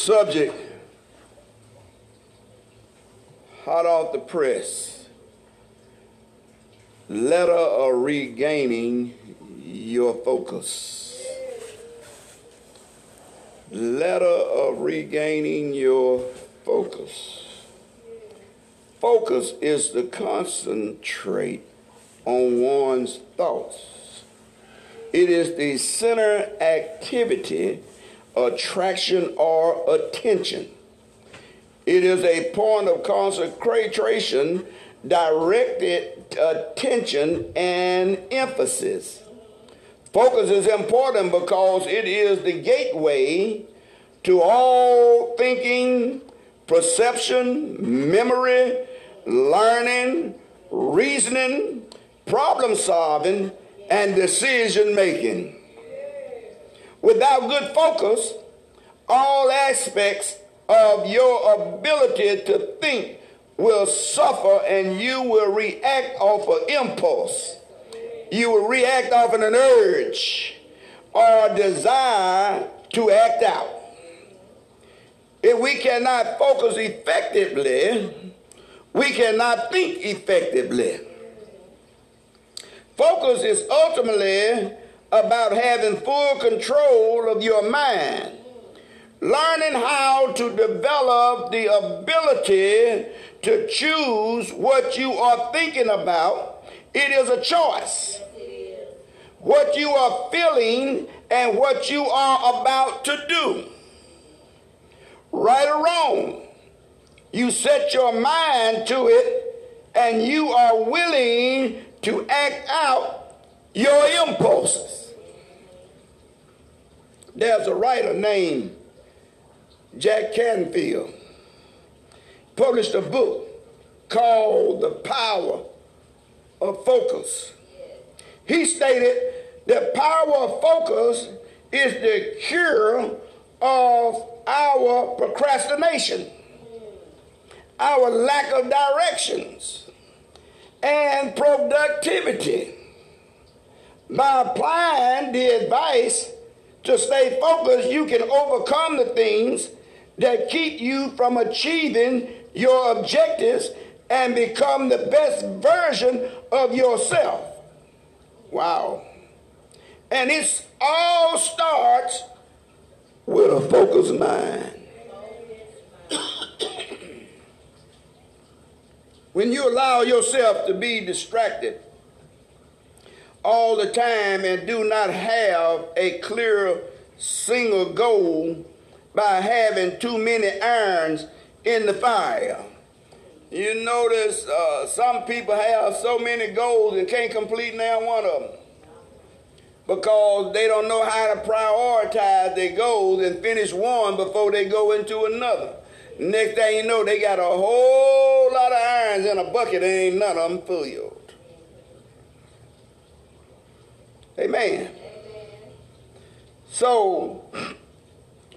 subject. Hot off the press. Letter of regaining your focus. Letter of regaining your focus. Focus is to concentrate on one's thoughts. It is the center activity attraction or attention. It is a point of concentration, directed attention, and emphasis. Focus is important because it is the gateway to all thinking, perception, memory, learning, reasoning, problem solving, and decision making. Without good focus, all aspects of your ability to think will suffer and you will react off an impulse. You will react off of an urge or a desire to act out. If we cannot focus effectively, we cannot think effectively. Focus is ultimately about having full control of your mind, learning how to develop the ability to choose what you are thinking about. It is a choice. What you are feeling and what you are about to do. Right or wrong, you set your mind to it and you are willing to act out your impulses. There's a writer named Jack Canfield, published a book called The Power of Focus. He stated that power of focus is the cure of our procrastination, our lack of directions, and productivity. By applying the advice to stay focused, you can overcome the things that keep you from achieving your objectives and become the best version of yourself. Wow. And it all starts with a focused mind. when you allow yourself to be distracted, all the time and do not have a clear single goal by having too many irons in the fire. You notice uh, some people have so many goals and can't complete now one of them because they don't know how to prioritize their goals and finish one before they go into another. Next thing you know, they got a whole lot of irons in a bucket and ain't none of them full. Amen. So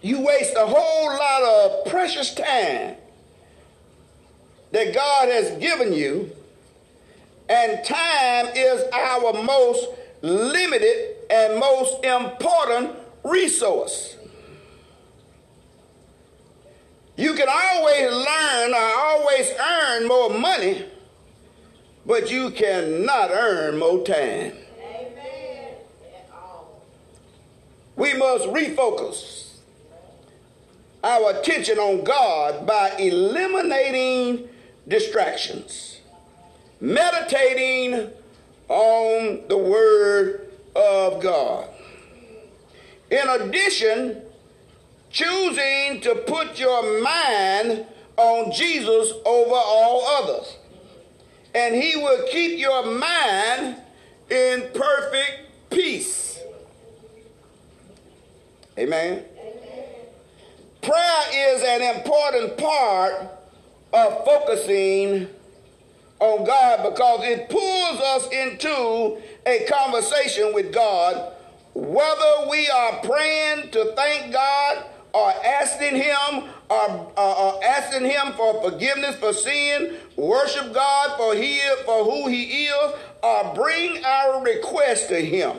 you waste a whole lot of precious time that God has given you, and time is our most limited and most important resource. You can always learn or always earn more money, but you cannot earn more time. We must refocus our attention on God by eliminating distractions, meditating on the Word of God. In addition, choosing to put your mind on Jesus over all others. And He will keep your mind in perfect peace. Amen. Prayer is an important part of focusing on God because it pulls us into a conversation with God, whether we are praying to thank God or asking Him or, or, or, asking Him for forgiveness for sin, worship God for He for who He is, or bring our request to Him,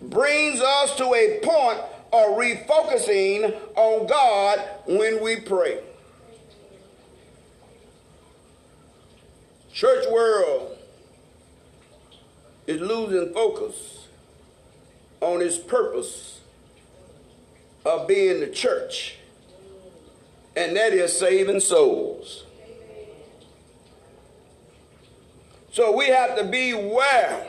brings us to a point or refocusing on God when we pray. Church world is losing focus on its purpose of being the church, and that is saving souls. So we have to beware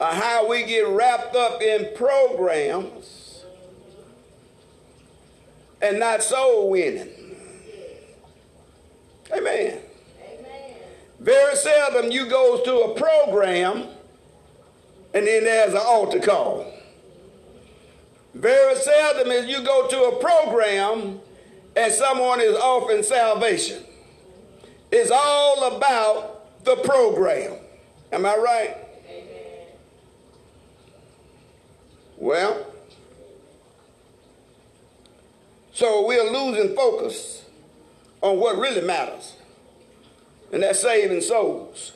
of how we get wrapped up in programs and not soul winning. Amen. Amen. Very seldom you go to a program and then there's an altar call. Very seldom is you go to a program and someone is offering salvation. It's all about the program. Am I right? Amen. Well, so we're losing focus on what really matters, and that's saving souls.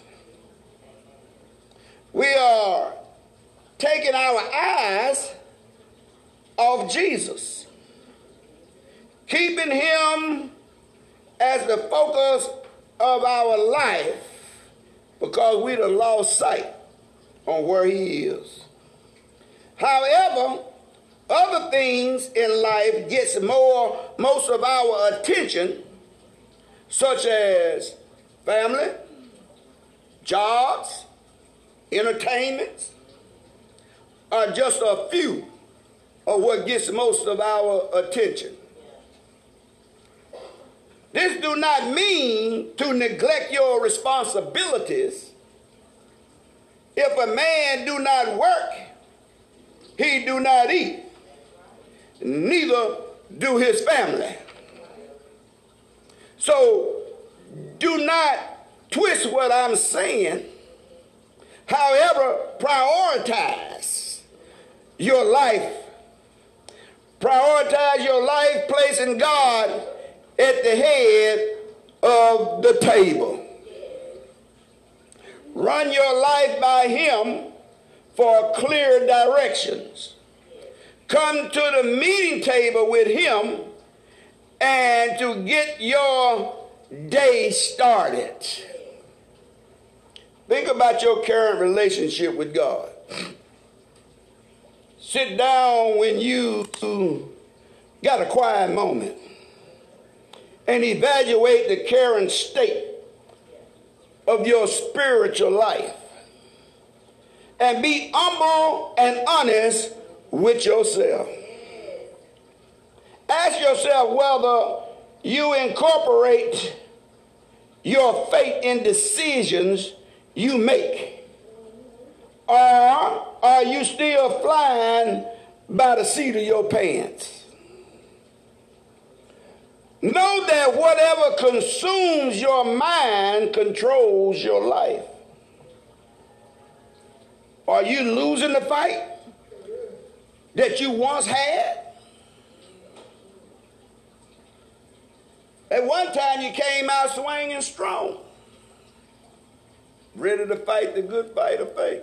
We are taking our eyes off Jesus, keeping him as the focus of our life because we'd have lost sight on where he is. However, other things in life gets more most of our attention, such as family, jobs, entertainments are just a few of what gets most of our attention. This do not mean to neglect your responsibilities. If a man do not work, he do not eat. Neither do his family. So do not twist what I'm saying. However, prioritize your life. Prioritize your life placing God at the head of the table. Run your life by Him for clear directions. Come to the meeting table with Him and to get your day started. Think about your current relationship with God. Sit down when you got a quiet moment and evaluate the current state of your spiritual life. And be humble and honest with yourself. Ask yourself whether you incorporate your faith in decisions you make. Or are you still flying by the seat of your pants? Know that whatever consumes your mind controls your life. Are you losing the fight that you once had? At one time, you came out swinging strong, ready to fight the good fight of faith.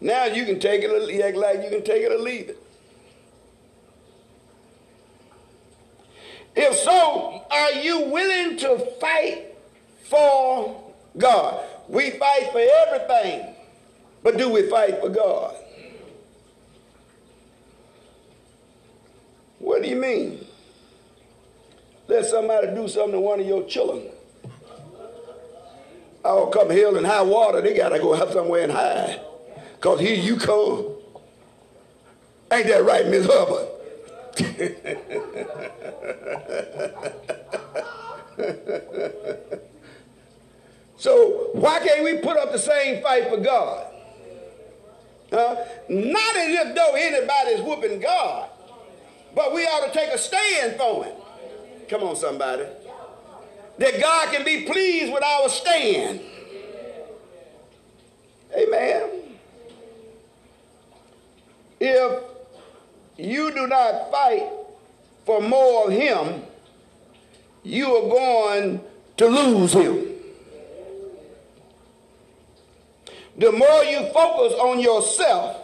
Now you can take it act like you can take it or leave it. If so, are you willing to fight for God? We fight for everything, but do we fight for God? What do you mean? Let somebody do something to one of your children. I'll come hell and high water, they gotta go have somewhere and hide. Cause here you come. Ain't that right, Miss Hubbard? so why can't we put up the same fight for God? Huh? Not as if though anybody's whooping God, but we ought to take a stand for it. Come on, somebody. That God can be pleased with our stand. Amen. If you do not fight for more of him, you are going to lose him. The more you focus on yourself,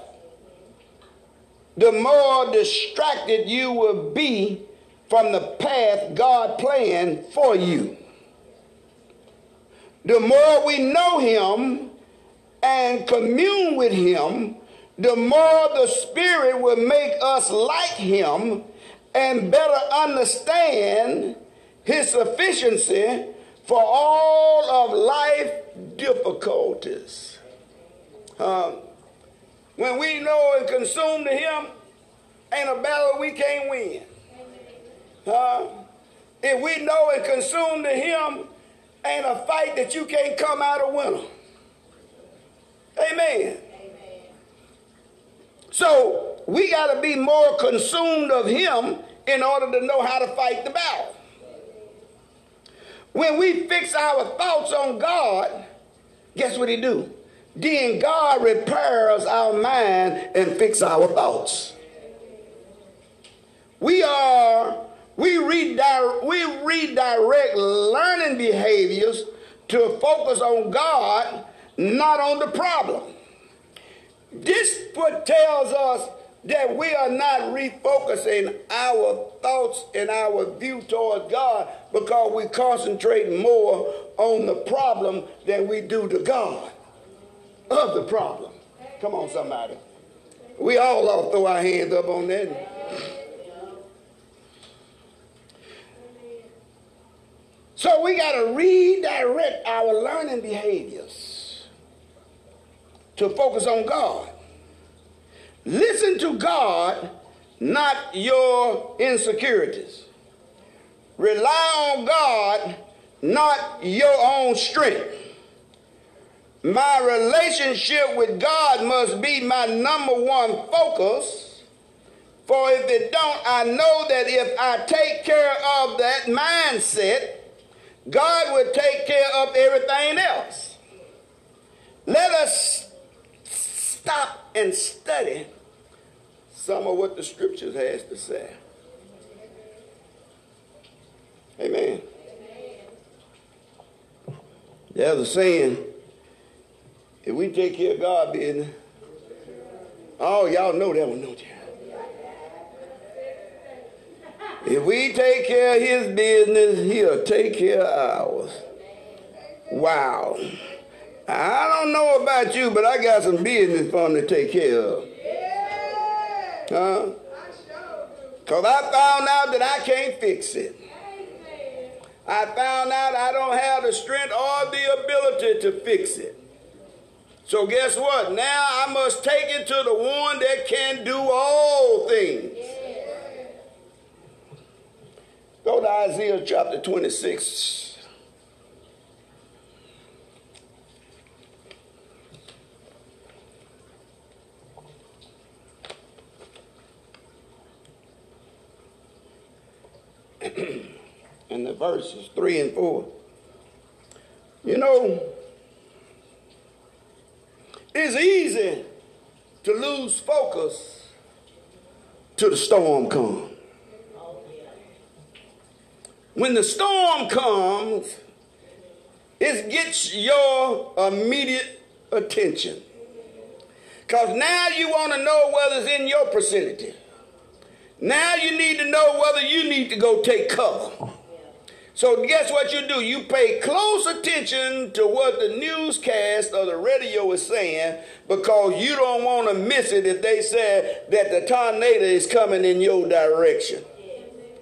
the more distracted you will be from the path God planned for you. The more we know Him and commune with Him, the more the Spirit will make us like Him and better understand His sufficiency for all of life difficulties. Uh, when we know and consume to Him, ain't a battle we can't win. Uh, if we know and consume to Him, ain't a fight that you can't come out a winner. Amen. So we got to be more consumed of Him in order to know how to fight the battle. When we fix our thoughts on God, guess what He do? Then God repairs our mind and fix our thoughts. We are we redirect, we redirect learning behaviors to focus on God, not on the problem. This what tells us that we are not refocusing our thoughts and our view towards God because we concentrate more on the problem than we do to God of the problem. Come on, somebody. We all ought to throw our hands up on that. So we got to redirect our learning behaviors to focus on God. Listen to God, not your insecurities. Rely on God, not your own strength. My relationship with God must be my number one focus. For if it don't, I know that if I take care of that mindset, God will take care of everything else. Let us stop and study some of what the scriptures has to say. Amen. There's a saying, if we take care of God business, oh, y'all know that one, don't you? If we take care of his business, he'll take care of ours. Wow. I don't know about you, but I got some business for him to take care of. Huh? Because I found out that I can't fix it. I found out I don't have the strength or the ability to fix it. So guess what? Now I must take it to the one that can do all things. Go to Isaiah chapter 26. and the verses 3 and 4. You know, it's easy to lose focus till the storm comes. When the storm comes, it gets your immediate attention. Because now you want to know whether it's in your vicinity. Now you need to know whether you need to go take cover. So guess what you do? You pay close attention to what the newscast or the radio is saying because you don't want to miss it if they say that the tornado is coming in your direction.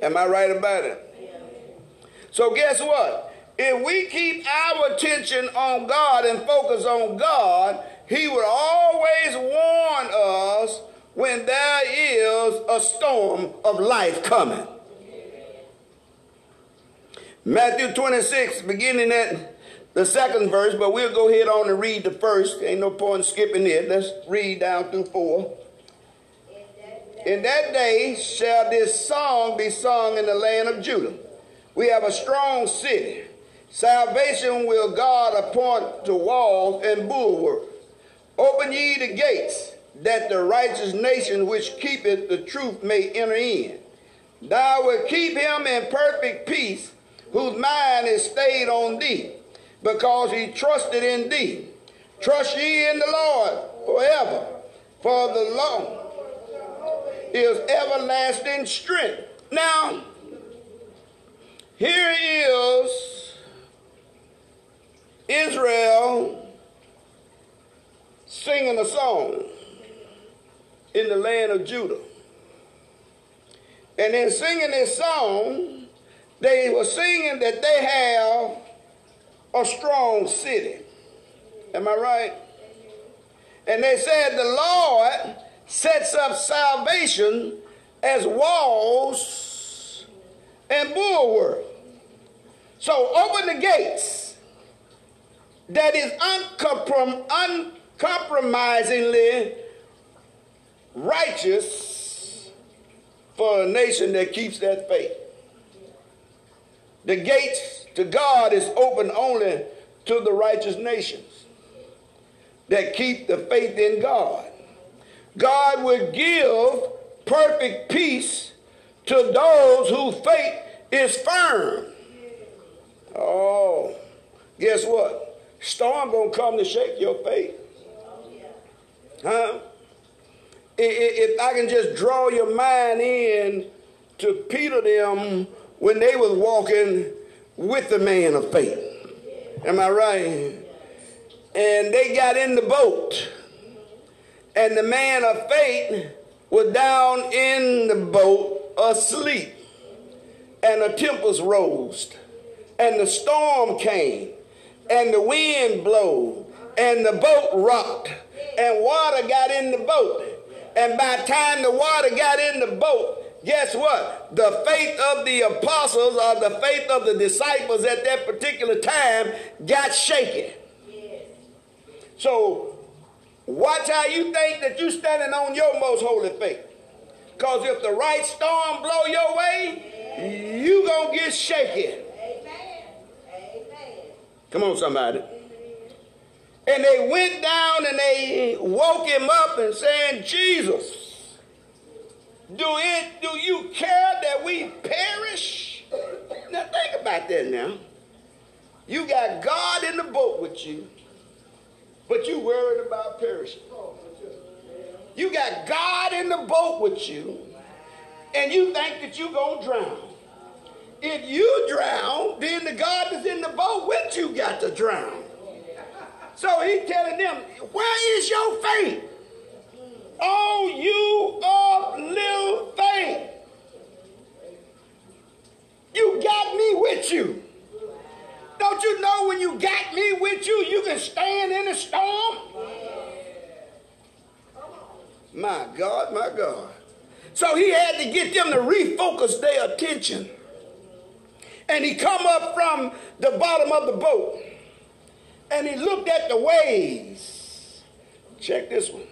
Am I right about it? So guess what? If we keep our attention on God and focus on God, he will always warn us when there is a storm of life coming. Matthew 26, beginning at the second verse, but we'll go ahead on and read the first. Ain't no point in skipping it. Let's read down through four. In that day shall this song be sung in the land of Judah. We have a strong city. Salvation will God appoint to walls and bulwarks. Open ye the gates, that the righteous nation which keepeth the truth may enter in. Thou wilt keep him in perfect peace whose mind is stayed on thee, because he trusted in thee. Trust ye in the Lord forever, for the Lord, is everlasting strength. Now, here is Israel singing a song in the land of Judah. And in singing this song, they were singing that they have a strong city. Am I right? And they said the Lord sets up salvation as walls and bulwark. So open the gates that is uncomprom- uncompromisingly righteous for a nation that keeps that faith. The gates to God is open only to the righteous nations that keep the faith in God. God would give perfect peace to those whose faith is firm. Oh, guess what? Storm gonna come to shake your faith. Huh? If I can just draw your mind in to Peter them when they was walking with the man of faith. Am I right? And they got in the boat and the man of faith was down in the boat asleep. And a tempest rose, and the storm came, and the wind blew, and the boat rocked, and water got in the boat. And by the time the water got in the boat, guess what? The faith of the apostles or the faith of the disciples at that particular time got shaken. So Watch how you think that you're standing on your most holy faith. Because if the right storm blow your way, you going to get shaken. Come on, somebody. And they went down and they woke him up and saying, Jesus, do it do you care that we perish? Now think about that now. You got God in the boat with you. But you worried about perishing. You got God in the boat with you, and you think that you're going to drown. If you drown, then the God that's in the boat with you got to drown. So he's telling them, where is your faith? Oh, you of little faith. You got me with you. Don't you know when you got me with you, you can stand in a storm? My God, my God. So he had to get them to refocus their attention. And he come up from the bottom of the boat and he looked at the waves. Check this one.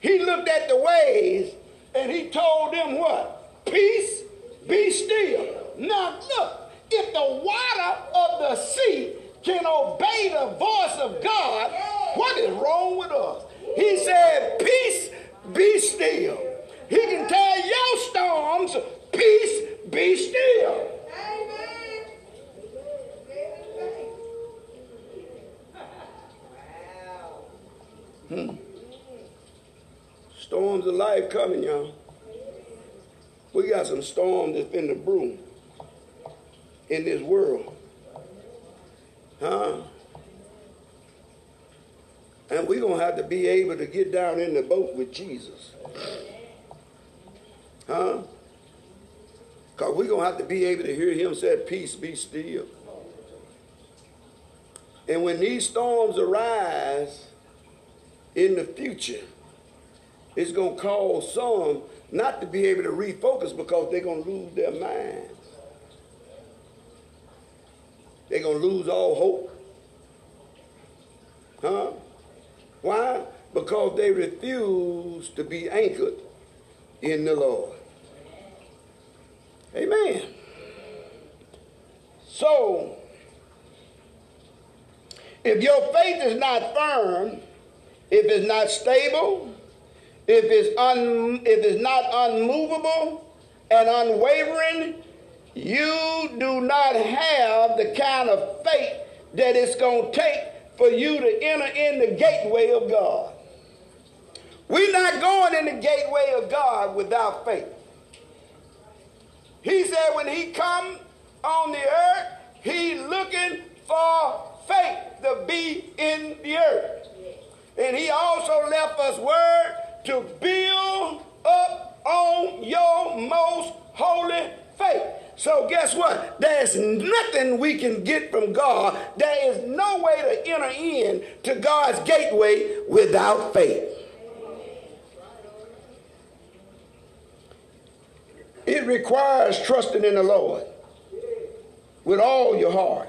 He looked at the waves and he told them what? Peace, be still. Now look, if the water of the sea can obey the voice of God, what is wrong with us? He said, Peace, be still. He can tell your storms, Peace, be still. Amen. Wow. Hmm. Storms of life coming, y'all. We got some storms that's been the broom in this world. Huh? And we're going to have to be able to get down in the boat with Jesus. Huh? Because we're going to have to be able to hear him say, Peace, be still. And when these storms arise in the future, it's going to cause some not to be able to refocus because they're going to lose their minds. They're going to lose all hope. Huh? Why? Because they refuse to be anchored in the Lord. Amen. So, if your faith is not firm, if it's not stable, if it's, un, if it's not unmovable and unwavering, you do not have the kind of faith that it's going to take for you to enter in the gateway of God. We're not going in the gateway of God without faith. He said when he come on the earth, he looking for faith to be in the earth. And he also left us word to build up on your most holy faith. So guess what? There's nothing we can get from God. There is no way to enter in to God's gateway without faith. It requires trusting in the Lord with all your heart.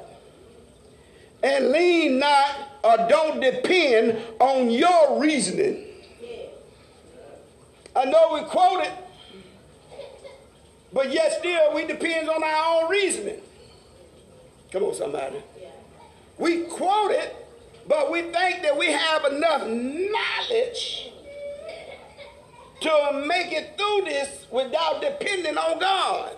And lean not or don't depend on your reasoning. I know we quote it but yet still, we depend on our own reasoning. Come on, somebody. We quote it, but we think that we have enough knowledge to make it through this without depending on God.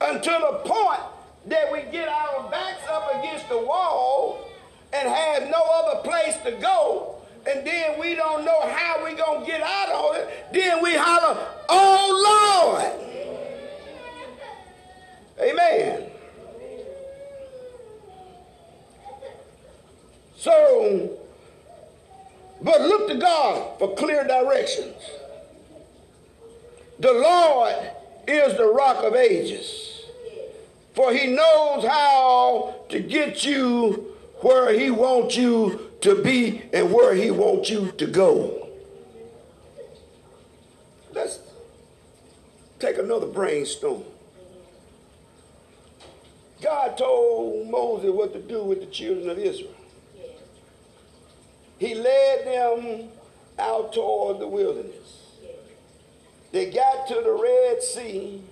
Until the point that we get our backs up against the wall and have no other place to go, and then we don't know how we're going to get out of it, then we holler, Oh Lord! Amen. So, but look to God for clear directions. The Lord is the rock of ages, for he knows how to get you where he wants you to be and where he wants you to go. Let's take another brainstorm. God told Moses what to do with the children of Israel. He led them out toward the wilderness. They got to the Red Sea,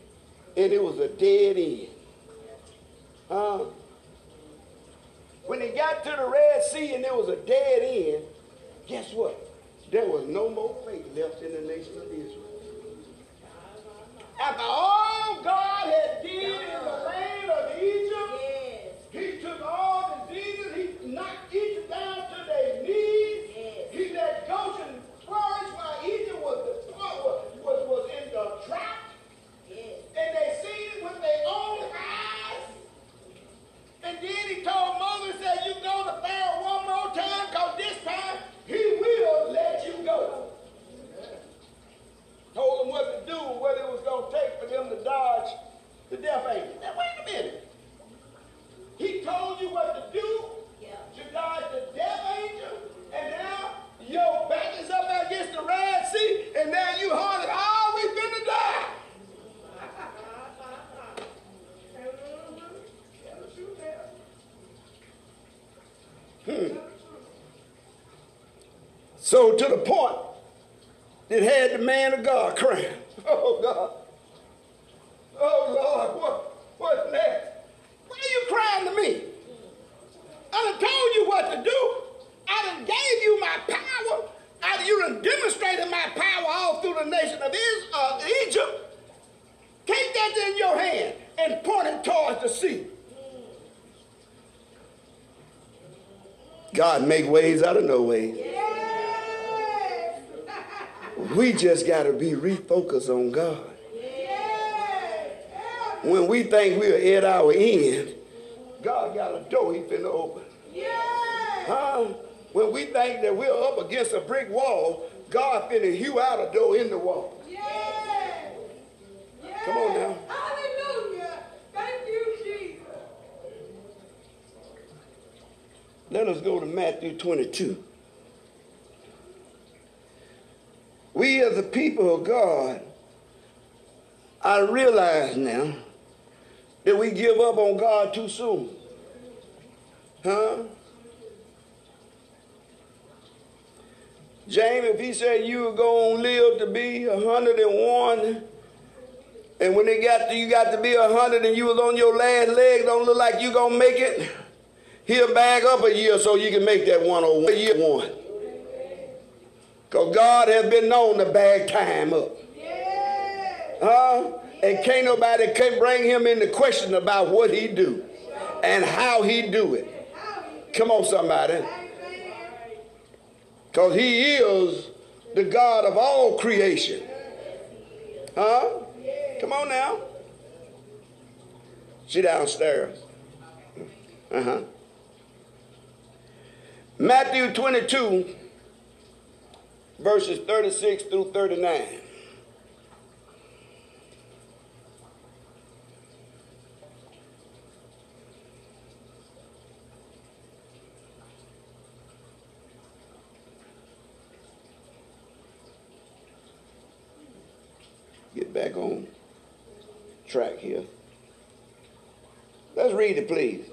and it was a dead end. Uh, when they got to the Red Sea and there was a dead end, guess what? There was no more faith left in the nation of Israel. After all God had did in the land of Egypt, he took all the diseases, he knocked Egypt down to their knees. Yes. He let Goshen flourish while Egypt was, was, was, was in the trap. Yes. And they seen it with their own eyes. And then he told Moses, said, you go to Pharaoh one more time, because this time he will let you go told them what to do, what it was going to take for them to dodge the death angel. Now, wait a minute. He told you what to do yeah. to dodge the death angel, and now your back is up against the Red Sea, and now you hard oh, we've been to die. Hmm. So to the point that had the man of God crying, Oh God. Oh Lord, what, what's next? Why are you crying to me? I done told you what to do. I done gave you my power. I, you done demonstrated my power all through the nation of Israel, uh, Egypt. Take that in your hand and point it towards the sea. God make ways out of no ways. Yeah. We just got to be refocused on God. When we think we're at our end, God got a door he finna open. Huh? When we think that we're up against a brick wall, God finna hew out a door in the wall. Come on now. Hallelujah. Thank you, Jesus. Let us go to Matthew 22. we as the people of God, I realize now that we give up on God too soon. Huh? James, if he said you were going to live to be 101, and when they got to, you got to be 100 and you was on your last leg, don't look like you going to make it, he'll bag up a year so you can make that 101. Year one. Because God has been known to bag time up. Huh? And can't nobody can bring him into question about what he do and how he do it. Come on, somebody. Because he is the God of all creation. Huh? Come on now. She downstairs. Uh huh. Matthew 22, verses 36 through 39. Get back on track here. Let's read it, please.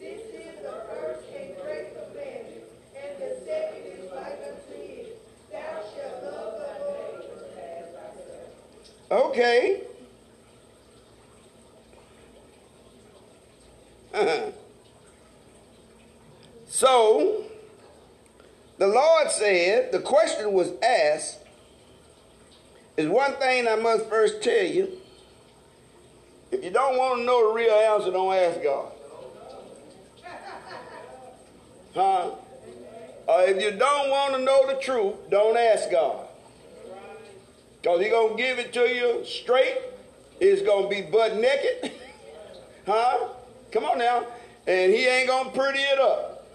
This is the first and great commandment, and the second is like unto it. Thou shalt love the Lord as Okay. Uh-huh. so, the Lord said, the question was asked, is one thing I must first tell you. If you don't want to know the real answer, don't ask God. Huh? Or if you don't want to know the truth, don't ask God. Because He's going to give it to you straight. It's going to be butt naked. huh? Come on now. And He ain't going to pretty it up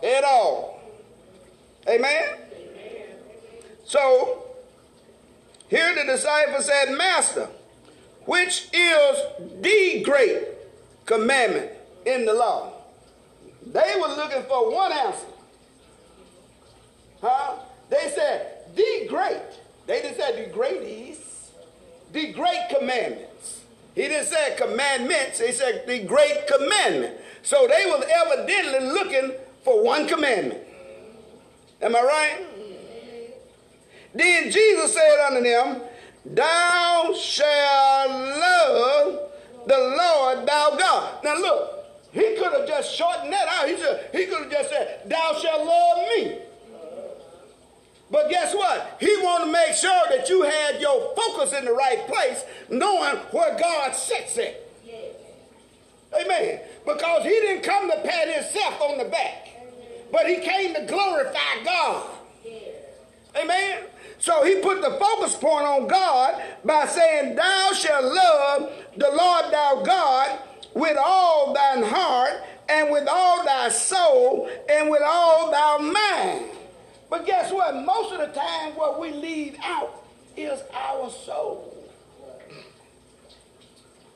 at all. Amen? So, here the disciple said, Master, which is the great commandment in the law? They were looking for one answer. Huh? They said, the great. They didn't say the greatest. The great commandments. He didn't say commandments. He said the great commandment. So they was evidently looking for one commandment. Am I right? Then Jesus said unto them, Thou shalt love the Lord thou God. Now look, he could have just shortened that out. He, said, he could have just said, Thou shalt love me. But guess what? He wanted to make sure that you had your focus in the right place, knowing where God sits at. Amen. Because he didn't come to pat himself on the back, but he came to glorify God. Amen. So he put the focus point on God by saying, Thou shalt love the Lord thy God with all thine heart and with all thy soul and with all thy mind. But guess what? Most of the time, what we leave out is our soul.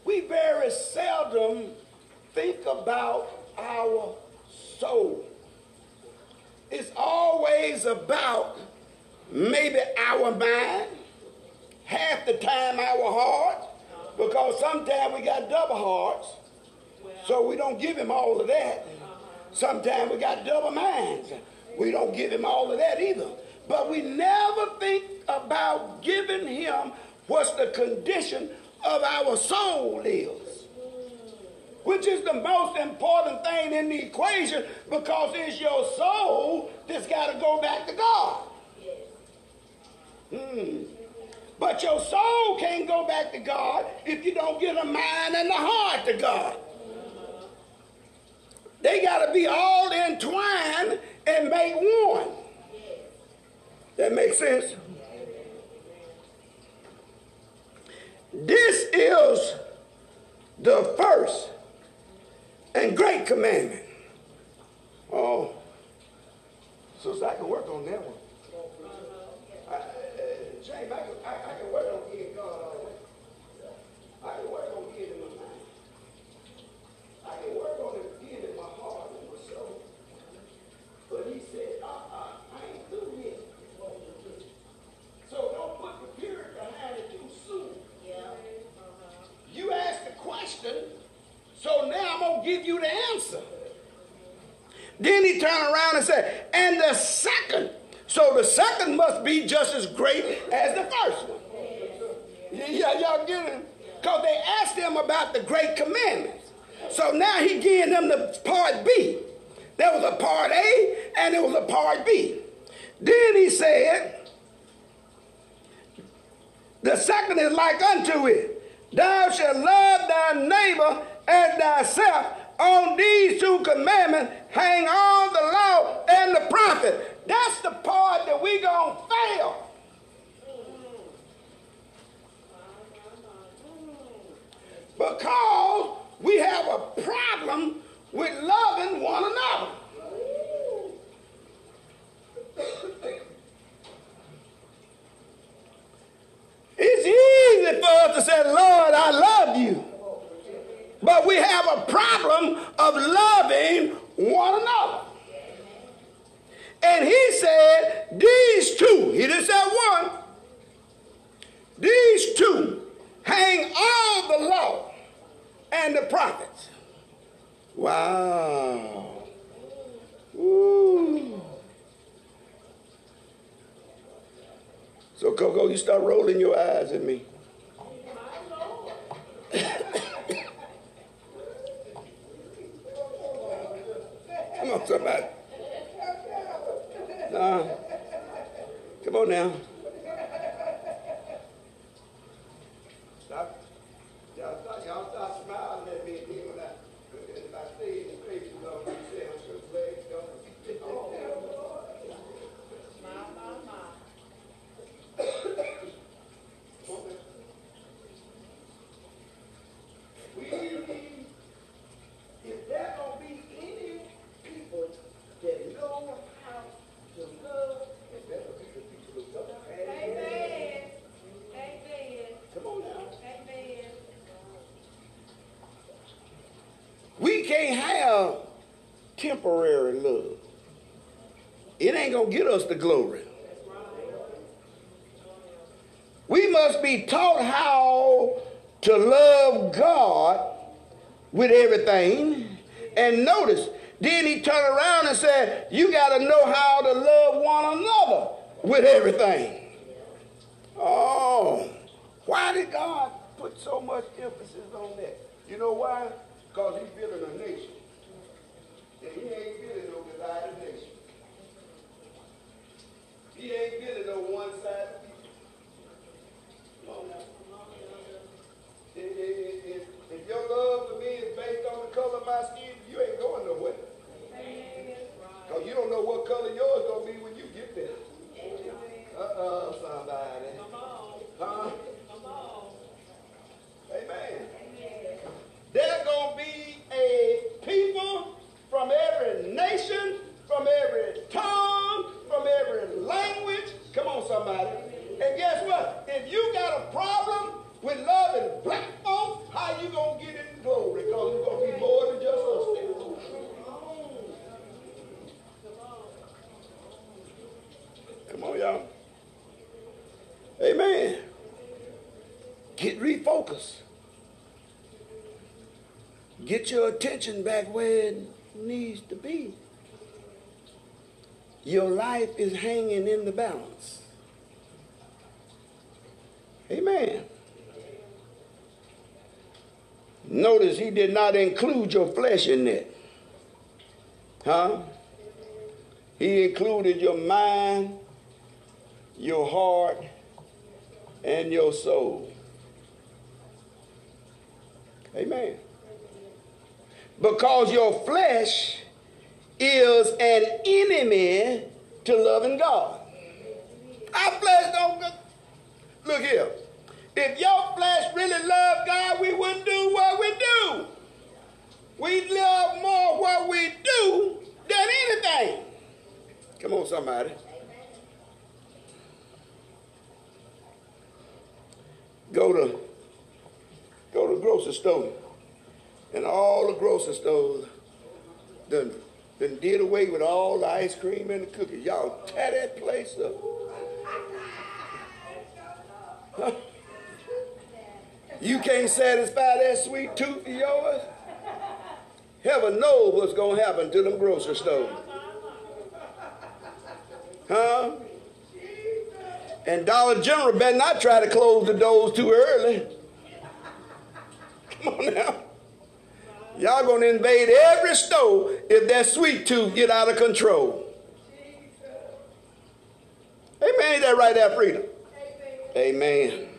We very seldom think about our soul. It's always about maybe our mind, half the time our heart, because sometimes we got double hearts, so we don't give him all of that. Sometimes we got double minds. We don't give him all of that either. But we never think about giving him what's the condition of our soul is. Which is the most important thing in the equation because it's your soul that's got to go back to God. Hmm. But your soul can't go back to God if you don't get a mind and a heart to God. They got to be all entwined and make one. That makes sense? This is the first and great commandment. Oh, so I can work on that one. I, uh, James, I can, I, I can work on getting God all the way. I can work on getting my mind. I can work on it getting my heart and my soul. But he said, uh-uh, I ain't through yet. So don't put the period behind it too soon. You asked the question, give you the answer. Then he turned around and said, and the second. So the second must be just as great as the first one. Yeah, y'all get it? Because they asked him about the great commandments. So now he giving them the part B. There was a part A and there was a part B. Then he said, The second is like unto it. Thou shalt love thyself. On these two commandments hang all the law and the prophet. That's the part that we gonna fail. Because we have a problem with loving one another. It's easy for us to say, Lord, I love you. But we have a problem of loving one another. And he said, these two, he didn't say one, these two hang all the law and the prophets. Wow. Ooh. So, Coco, you start rolling your eyes at me. On, somebody. Nah. Come on now. Stop. Y'all stop, y'all stop smiling at me and then when I, if I stay in the face, you know, you say I'm so glad, you know. We need, if there gonna be any people that know how to love, it better be the people who don't. Amen. Amen. Come on now. Amen. We can't have temporary love. It ain't gonna get us the glory. We must be taught how to love God with everything. And notice, then he turned around and said, You got to know how to love one another with everything. Oh, why did God put so much emphasis on that? You know why? Because he's building a nation. And he ain't building no divided nation. He ain't building no one-sided people. Come on now. If, if, if, if your love for me is based on the color of my skin, you ain't going nowhere. Because you don't know what color yours going to be when you get there. Uh-uh, somebody. Huh? Come on. Amen. There's going to be a people from every nation, from every tongue, from every language. Come on, somebody. And guess what? If you got a problem with loving black folks, how you going to get in glory? Because it's going to be more than just us. Come on, y'all. Amen. Get refocused. Get your attention back where it needs to be. Your life is hanging in the balance. Amen. Notice he did not include your flesh in that. Huh? He included your mind, your heart, and your soul. Amen. Because your flesh is an enemy to loving God. Our flesh don't look here. If your flesh really loved God, we wouldn't do what we do. We love more what we do than anything. Come on, somebody. Go to go to grocery store. And all the grocery stores done, done did away with all the ice cream and the cookies. Y'all tear that place up. You can't satisfy that sweet tooth of yours? Heaven knows what's going to happen to them grocery stores. Huh? And Dollar General better not try to close the doors too early. Come on now. Y'all going to invade every store if that sweet tooth get out of control. Amen. Ain't that right there, freedom? Amen. Amen.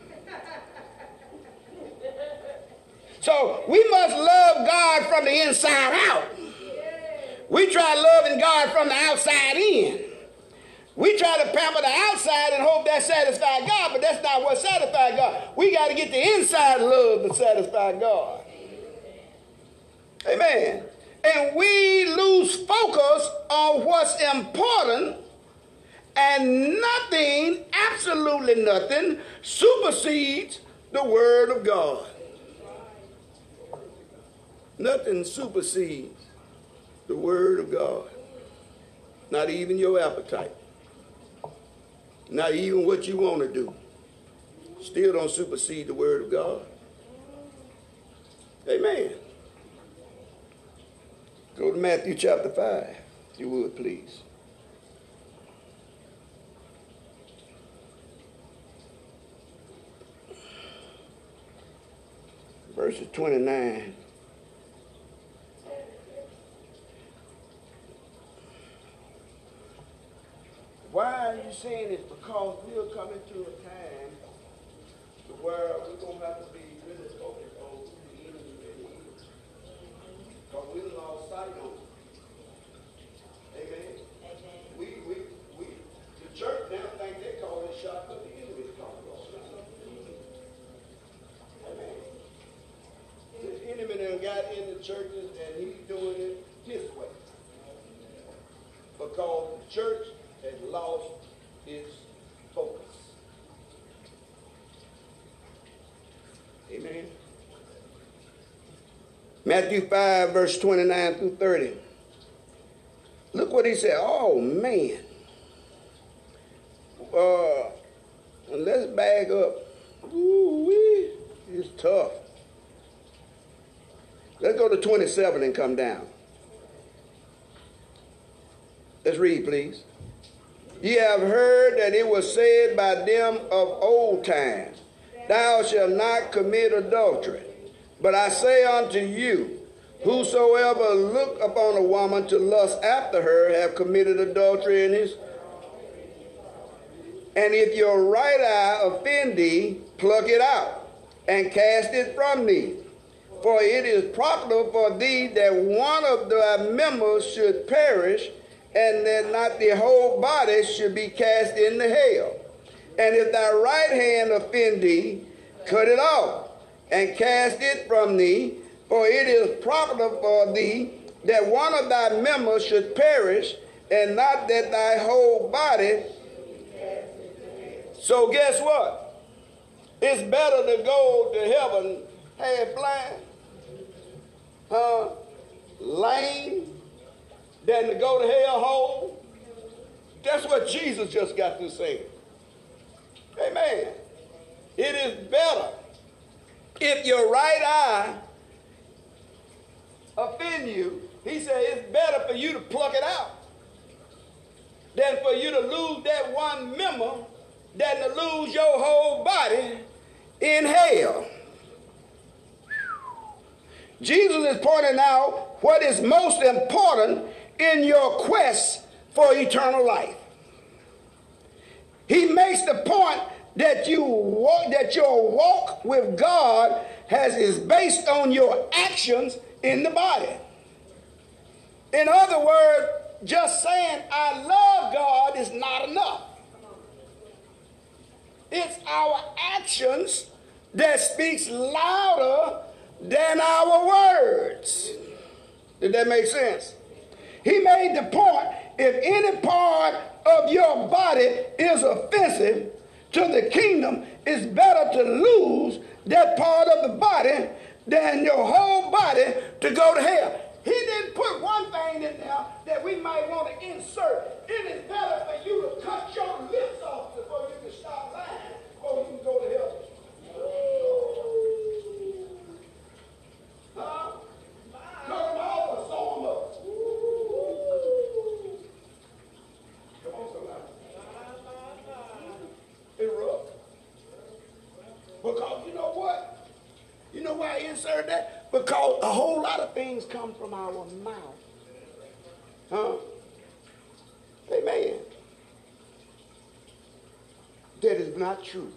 So we must love God from the inside out. We try loving God from the outside in. We try to pamper the outside and hope that satisfies God, but that's not what satisfies God. We got to get the inside love to satisfy God. Amen. And we lose focus on what's important, and nothing, absolutely nothing, supersedes the Word of God. Nothing supersedes the Word of God. Not even your appetite. Not even what you want to do. Still don't supersede the Word of God. Amen. Go to Matthew chapter 5, if you would, please. Verses 29. Why are you saying this? Because we're coming to a time where we're going to have to be really focused on who the enemy really is. Because we lost sight on it. Amen? We, we, we, the church now think they call it shot, but the calling. Amen. The enemy done got in the churches and he's doing it his way. Because the church has lost its Matthew 5, verse 29 through 30. Look what he said. Oh, man. Uh, let's bag up. Ooh, wee. It's tough. Let's go to 27 and come down. Let's read, please. Ye have heard that it was said by them of old time, Thou shalt not commit adultery. But I say unto you, whosoever look upon a woman to lust after her have committed adultery in his. And if your right eye offend thee, pluck it out and cast it from thee. For it is profitable for thee that one of thy members should perish, and that not the whole body should be cast into hell. And if thy right hand offend thee, cut it off and cast it from thee, for it is profitable for thee that one of thy members should perish, and not that thy whole body. So guess what? It's better to go to heaven half blind, huh, lame, than to go to hell whole. That's what Jesus just got to say. Amen. It is better if your right eye offend you. He said it's better for you to pluck it out than for you to lose that one member than to lose your whole body in hell. Jesus is pointing out what is most important in your quest for eternal life. He makes the point that you walk, that your walk with God has is based on your actions in the body. In other words, just saying I love God is not enough. It's our actions that speaks louder than our words. Did that make sense? He made the point if any part of your body is offensive to the kingdom, it's better to lose that part of the body than your whole body to go to hell. He didn't put one thing in there that we might want to insert. It is better for you to cut your lips off before you can stop lying, before you can go to hell. Huh? Cut them off or sew them up. Come on, somebody. It rough. Because you know what? You know why I insert that? Because a whole lot of things come from our mouth. Huh? Amen. That is not true.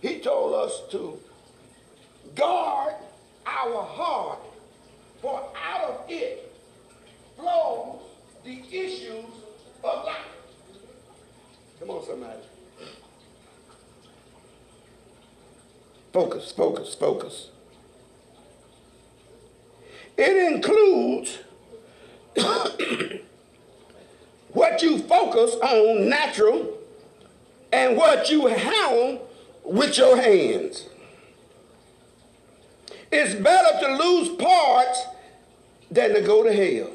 He told us to guard our heart, for out of it flows the issues of life. Come on, somebody. Focus, focus, focus. It includes what you natural and what you handle with your hands. It's better to lose parts than to go to hell.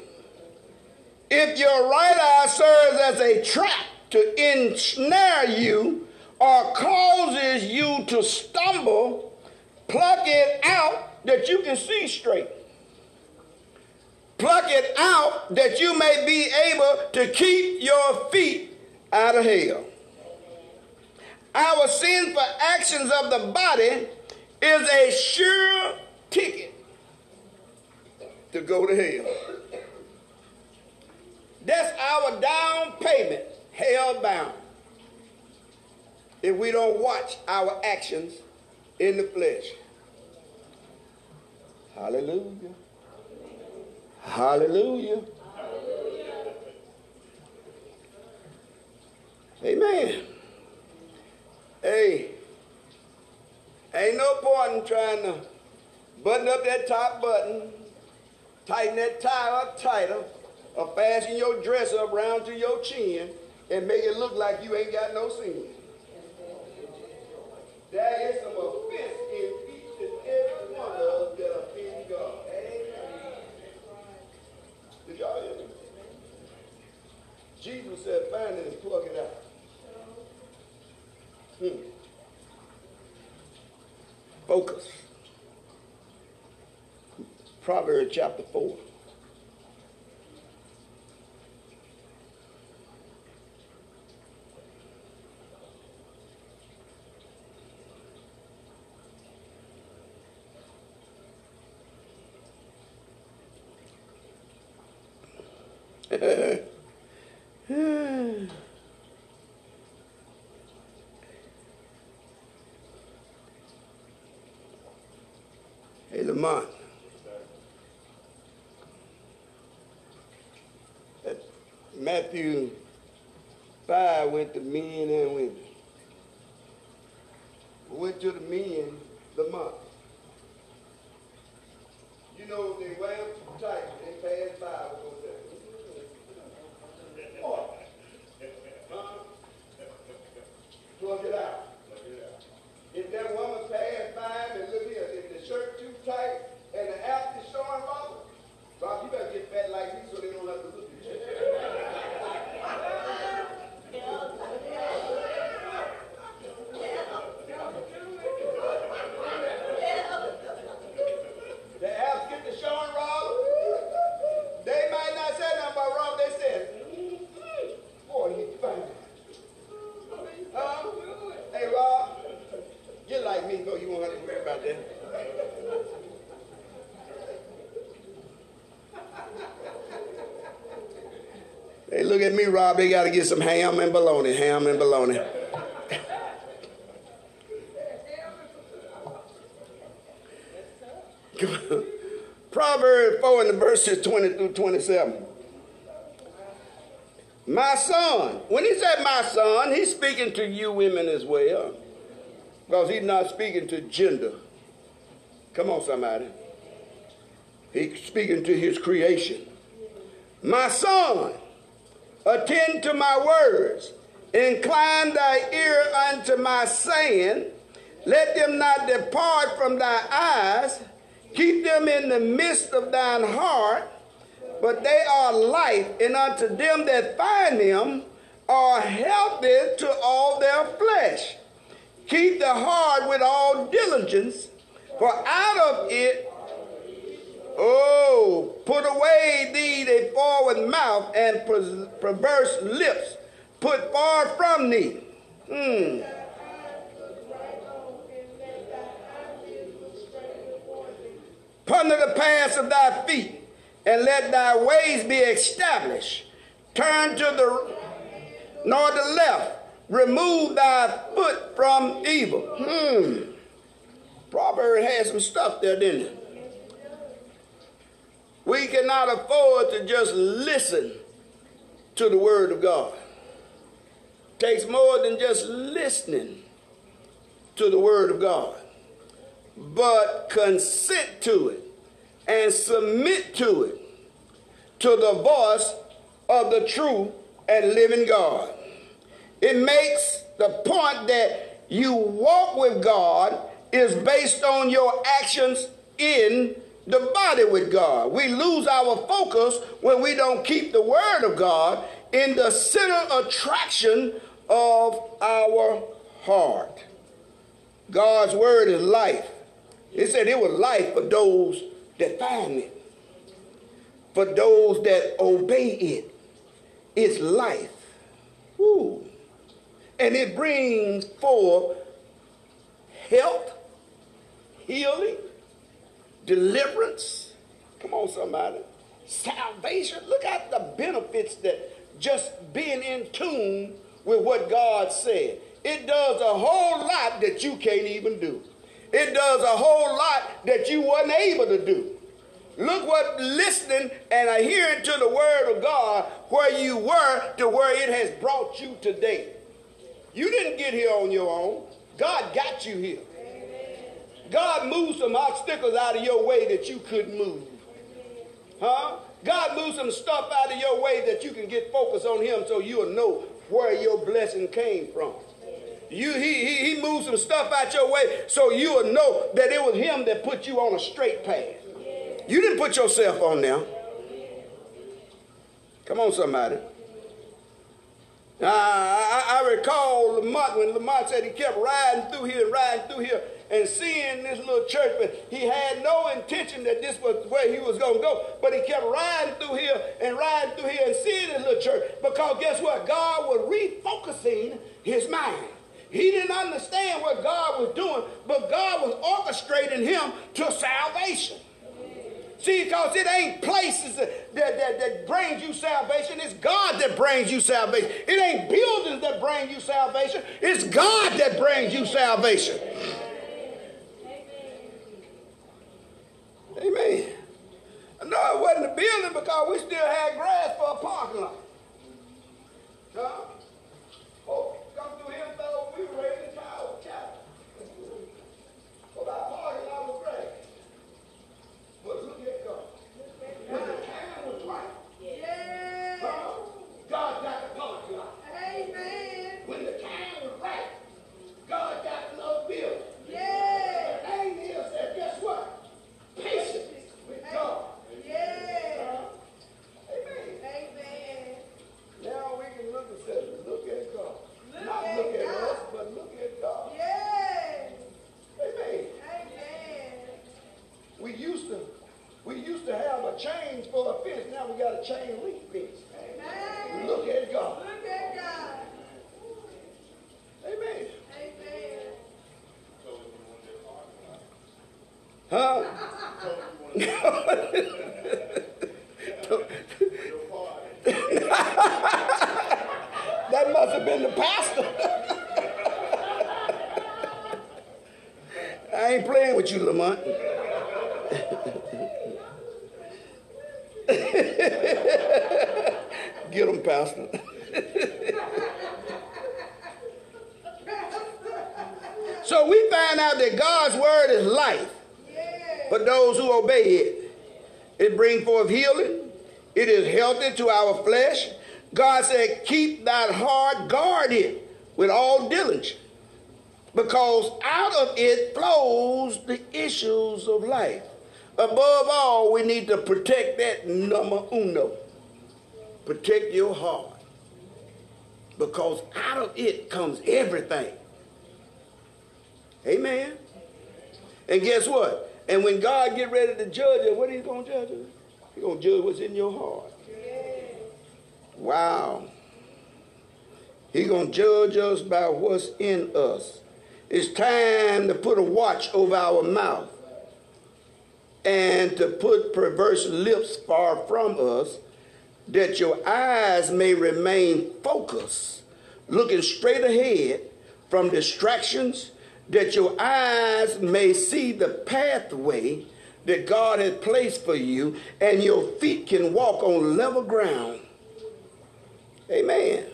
If your right eye serves as a trap to ensnare you or causes you to stumble, pluck it out that you can see straight. It out that you may be able to keep your feet out of hell. Our sinful actions of the body is a sure ticket to go to hell. That's our down payment, hell bound. If we don't watch our actions in the flesh. Hallelujah. Hallelujah. Amen. Hey, ain't no point in trying to button up that top button, tighten that tie up tighter, or fasten your dress up round to your chin and make it look like you ain't got no sin. There is some offense in each and every one of us that offend God. Amen. Did y'all hear me? Jesus said, find it and pluck it out. Hmm. Focus. Proverbs chapter 4. hey, Lamont. Matthew 5 went to men and women. Went to the men, Lamont. You know, they wear them too tight. They pass by. What's that? Oh. Huh? Plug it out. If that woman passed by and look here, if the shirt too tight and the ass is showing Bob, Bob, you better get fat like me so they don't have to look at you. The ass get the showing Rob. They might not say nothing about Rob. They said, boy, you fine. Huh? Hey, Rob, get like me, so you won't have to worry about that. Hey, look at me, Rob. They got to get some ham and bologna. Ham and bologna. Proverbs 4 and the verses 20 through 27. My son. When he said my son, he's speaking to you women as well. Because he's not speaking to gender. Come on, somebody. He's speaking to his creation. My son, attend to my words. Incline thy ear unto my saying. Let them not depart from thy eyes. Keep them in the midst of thine heart. But they are life, and unto them that find them are healthy to all their flesh. Keep the heart with all diligence, for out of it, oh, put away thee a forward mouth and perverse lips. Put far from thee. Hmm. Ponder the paths of thy feet, and let thy ways be established. Turn to the nor the left. Remove thy foot from evil. Hmm. Proverbs had some stuff there, didn't it? We cannot afford to just listen to the word of God. It takes more than just listening to the word of God, but consent to it and submit to it, to the voice of the true and living God. It makes the point that you walk with God is based on your actions in the body with God. We lose our focus when we don't keep the word of God in the center attraction of our heart. God's word is life. It said it was life for those that find it, for those that obey it. It's life. Woo. And it brings forth health, healing, deliverance. Come on, somebody. Salvation. Look at the benefits that just being in tune with what God said. It does a whole lot that you can't even do. It does a whole lot that you wasn't able to do. Look what listening and adhering to the word of God where you were to where it has brought you today. You didn't get here on your own. God got you here. God moved some obstacles out of your way that you couldn't move. Huh? God moved some stuff out of your way that you can get focused on Him so you'll know where your blessing came from. You, he, he, he moved some stuff out your way so you'll know that it was Him that put you on a straight path. You didn't put yourself on there. Come on, somebody. Uh, I, I, recall Lamont when Lamont said he kept riding through here, riding through here, and seeing this little church, but he had no intention that this was where he was going to go. But he kept riding through here and riding through here and seeing this little church because guess what? God was refocusing his mind. He didn't understand what God was doing, but God was orchestrating him to salvation. See, because it ain't places that, that, that, brings you salvation. It's God that brings you salvation. It ain't buildings that bring you salvation. It's God that brings you salvation. Amen. No, it wasn't a building because we still had grass for a parking lot. Huh? Oh, come through here, though, we were ready to child, child. Well, that parking lot was great. But look at God. When the time was right, Yeah. huh? God got the parking lot. Amen. When the time was right, God got another building. Yeah. The thing is that guess what? Patience with God. Yeah. Amen. Amen. Now we can look and say, look at God. Look Not at look at God. us, but look at God. Yes. Amen. Amen. We used to we used to have a change for a fence. Now we got a chain link fence. Amen. Look at God. Look at God. Amen. Amen. Huh? that must have been the pastor. I ain't playing with you, Lamont. Get him, Pastor. so we find out that God's word is life for those who obey it. It brings forth healing. It is healthy to our flesh. God said, keep that heart guarded with all diligence because out of it flows the issues of life. Above all, we need to protect that number uno. Protect your heart. Because out of it comes everything. Amen. And guess what? And when God get ready to judge us, what he's going to judge us? He's going to judge what's in your heart. Wow. He's going to judge us by what's in us. It's time to put a watch over our mouth and to put perverse lips far from us, that your eyes may remain focused, looking straight ahead from distractions that your eyes may see the pathway that God has placed for you, and your feet can walk on level ground. Amen.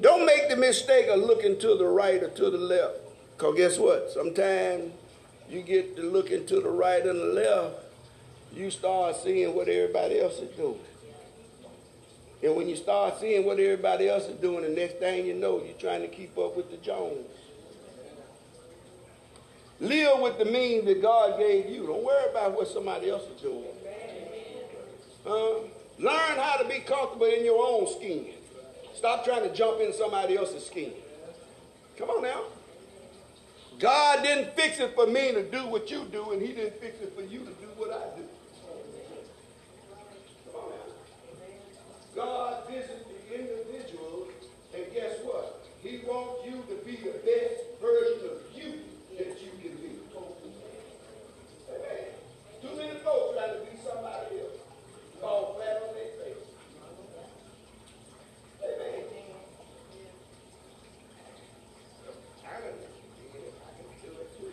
Don't make the mistake of looking to the right or to the left. Because guess what? Sometimes you get to looking to the right and the left, you start seeing what everybody else is doing. And when you start seeing what everybody else is doing, the next thing you know, you're trying to keep up with the Jones. Live with the means that God gave you. Don't worry about what somebody else is doing. Uh, learn how to be comfortable in your own skin. Stop trying to jump in somebody else's skin. Come on now. God didn't fix it for me to do what you do, and He didn't fix it for you to do what I do. God visits the individual, and guess what? He wants you to be the best version of you that you can be. Amen. Too many folks try to be somebody else. Fall flat on their face. Amen. I can do it too.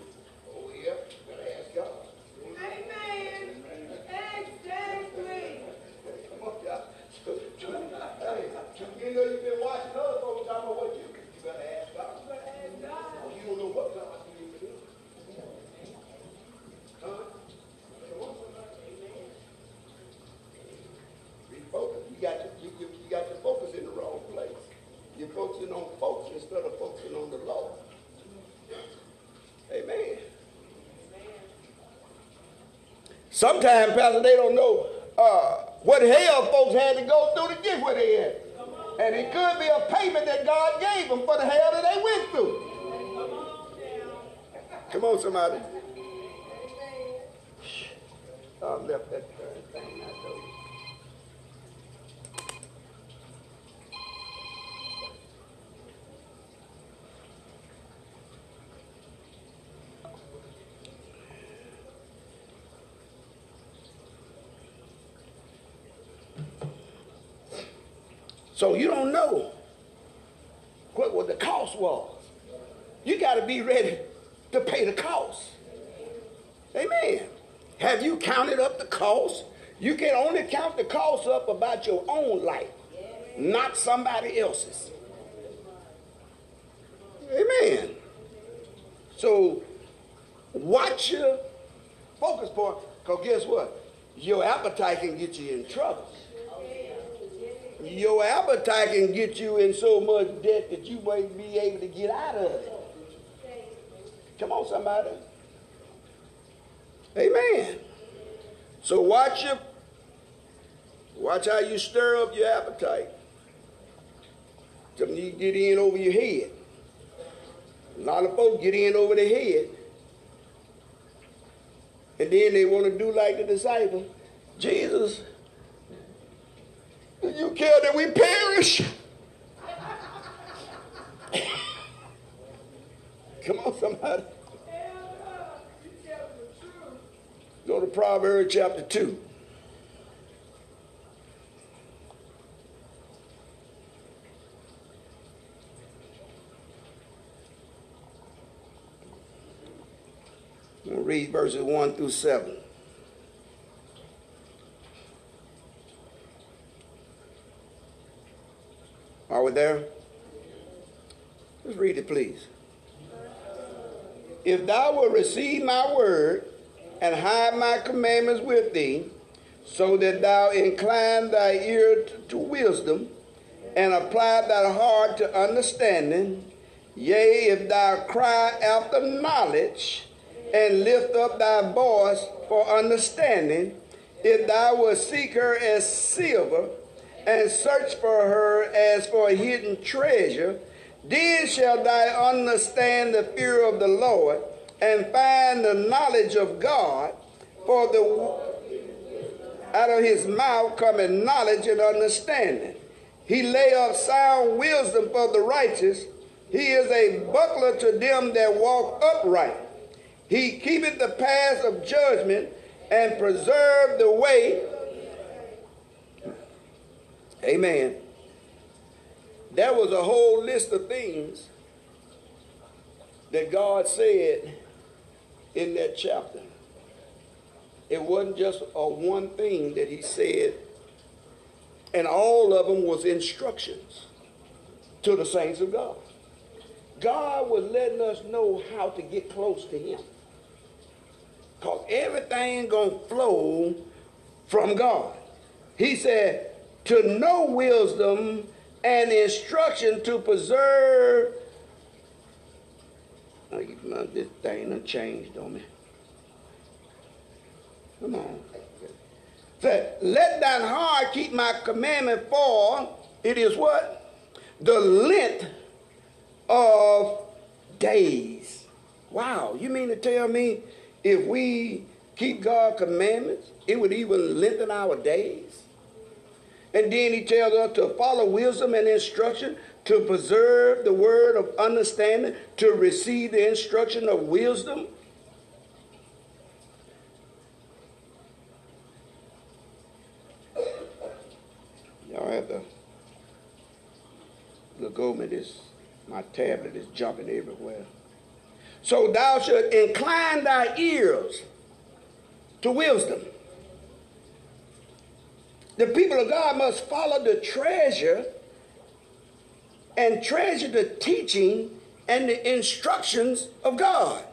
Oh, yeah. Gotta ask God. Amen. Exactly. Come on, y'all. Hey, you know you've been watching other folks talking about what you can. You better ask God. And God. You don't know what God can do. Huh? Come on, somebody. Refocus. You got your, you, you, you got your focus in the wrong place. You're focusing on folks instead of focusing on the Lord. Amen. Sometimes, Pastor, they don't know uh, what hell folks had to go through to get where they at. And it could be a payment that God gave them for the hell that they went through. Come on, somebody. I left that So you don't know what, what the cost was. You got to be ready to pay the cost. Amen. Have you counted up the cost? You can only count the cost up about your own life, not somebody else's. Amen. So watch your focus point, because guess what? Your appetite can get you in trouble. Your appetite can get you in so much debt that you won't be able to get out of it. Come on, somebody. Amen. So watch your watch how you stir up your appetite. Something you get in over your head. A lot of folks get in over their head. And then they want to do like the disciple. Jesus, do you care that we perish? Come on, somebody. Go to Proverbs chapter 2. We'll read verses 1 through 7. Are we there? Let's read it, please. If thou wilt receive my word and hide my commandments with thee, so that thou incline thy ear to, wisdom and apply thy heart to understanding, yea, if thou cry after knowledge and lift up thy voice for understanding, if thou wilt seek her as silver and search for her as for a hidden treasure, then shall thou understand the fear of the Lord and find the knowledge of God, for the out of his mouth cometh knowledge and understanding. He lay up sound wisdom for the righteous. He is a buckler to them that walk upright. He keepeth the paths of judgment and preserve the way. Amen. There was a whole list of things that God said in that chapter. It wasn't just a one thing that he said, and all of them was instructions to the saints of God. God was letting us know how to get close to him. Because everything gonna flow from God. He said, to know wisdom and instruction to preserve. Oh, this thing done changed on me. Come on. Said, let thine heart keep my commandment for it is what? The length of days. Wow, you mean to tell me if we keep God's commandments, it would even lengthen our days? And then he tells us to follow wisdom and instruction, to preserve the word of understanding, to receive the instruction of wisdom. Y'all have to look over this. My tablet is jumping everywhere. So thou shalt incline thy ears to wisdom the people of God must follow the treasure and treasure the teaching and the instructions of God.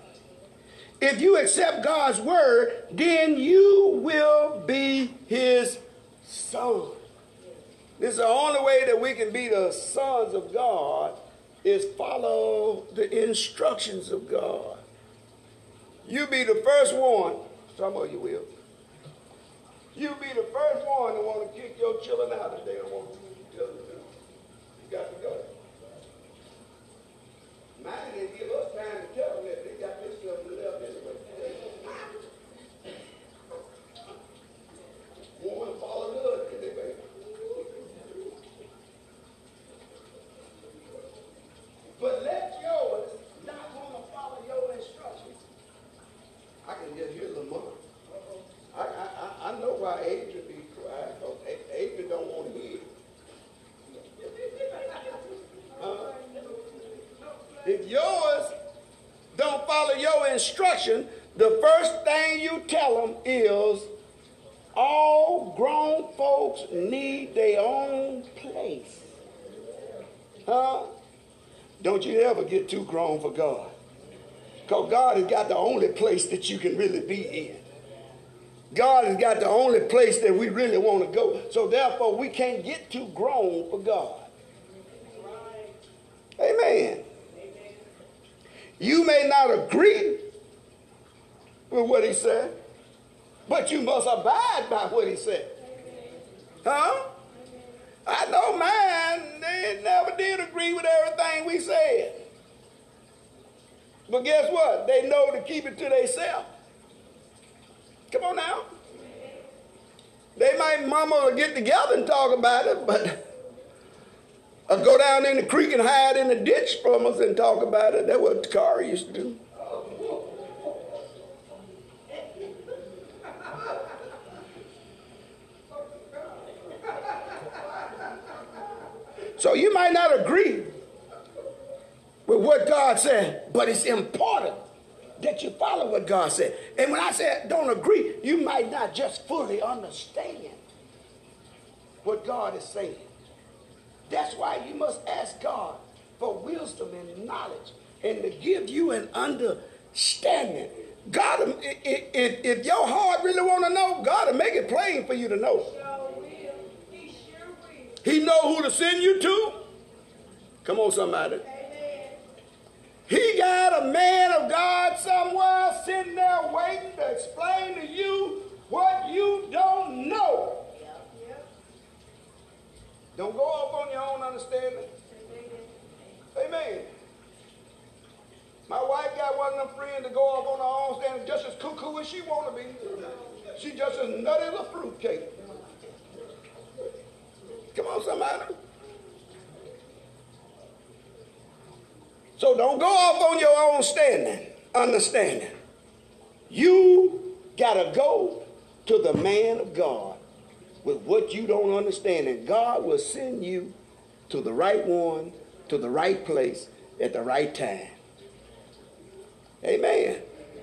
If you accept God's word, then you will be his son. This is the only way that we can be the sons of God is follow the instructions of God. You be the first one, some of you will, you be the first one to want to kick your children out if they don't want to do what you. You got to go. Mine didn't give us time to tell them that they got this stuff left anyway. Woman follow good anyway. But let yours not want to follow your instructions. I can just hear Lamont. I, I, I know why Adrian be Adrian don't want to hear. If yours don't follow your instruction, the first thing you tell them is all grown folks need their own place. Huh? Don't you ever get too grown for God. Because God has got the only place that you can really be in. God has got the only place that we really want to go. So therefore, we can't get too grown for God. Amen. You may not agree with what he said, but you must abide by what he said. Huh? I know mine, they never did agree with everything we said. But guess what? They know to keep it to themselves. Come on now. They might mama get together and talk about it, but or go down in the creek and hide in the ditch from us and talk about it. That's what the car used to do. So you might not agree with what God said, but it's important that you follow what God said. And when I say don't agree, you might not just fully understand what God is saying. That's why you must ask God for wisdom and knowledge and to give you an understanding. God, if, if your heart really want to know, God will make it plain for you to know. He know who to send you to. Come on, somebody. He got a man of God somewhere sitting there waiting to explain to you what you don't know. Don't go off on your own understanding. Amen. My wife got one of them friends to go off on her own standing just as cuckoo as she want to be. She just as nutty as a fruitcake. Come on, somebody. So don't go off on your own standing, understanding. You got to go to the man of God with what you don't understand, and God will send you to the right one, to the right place at the right time. Amen.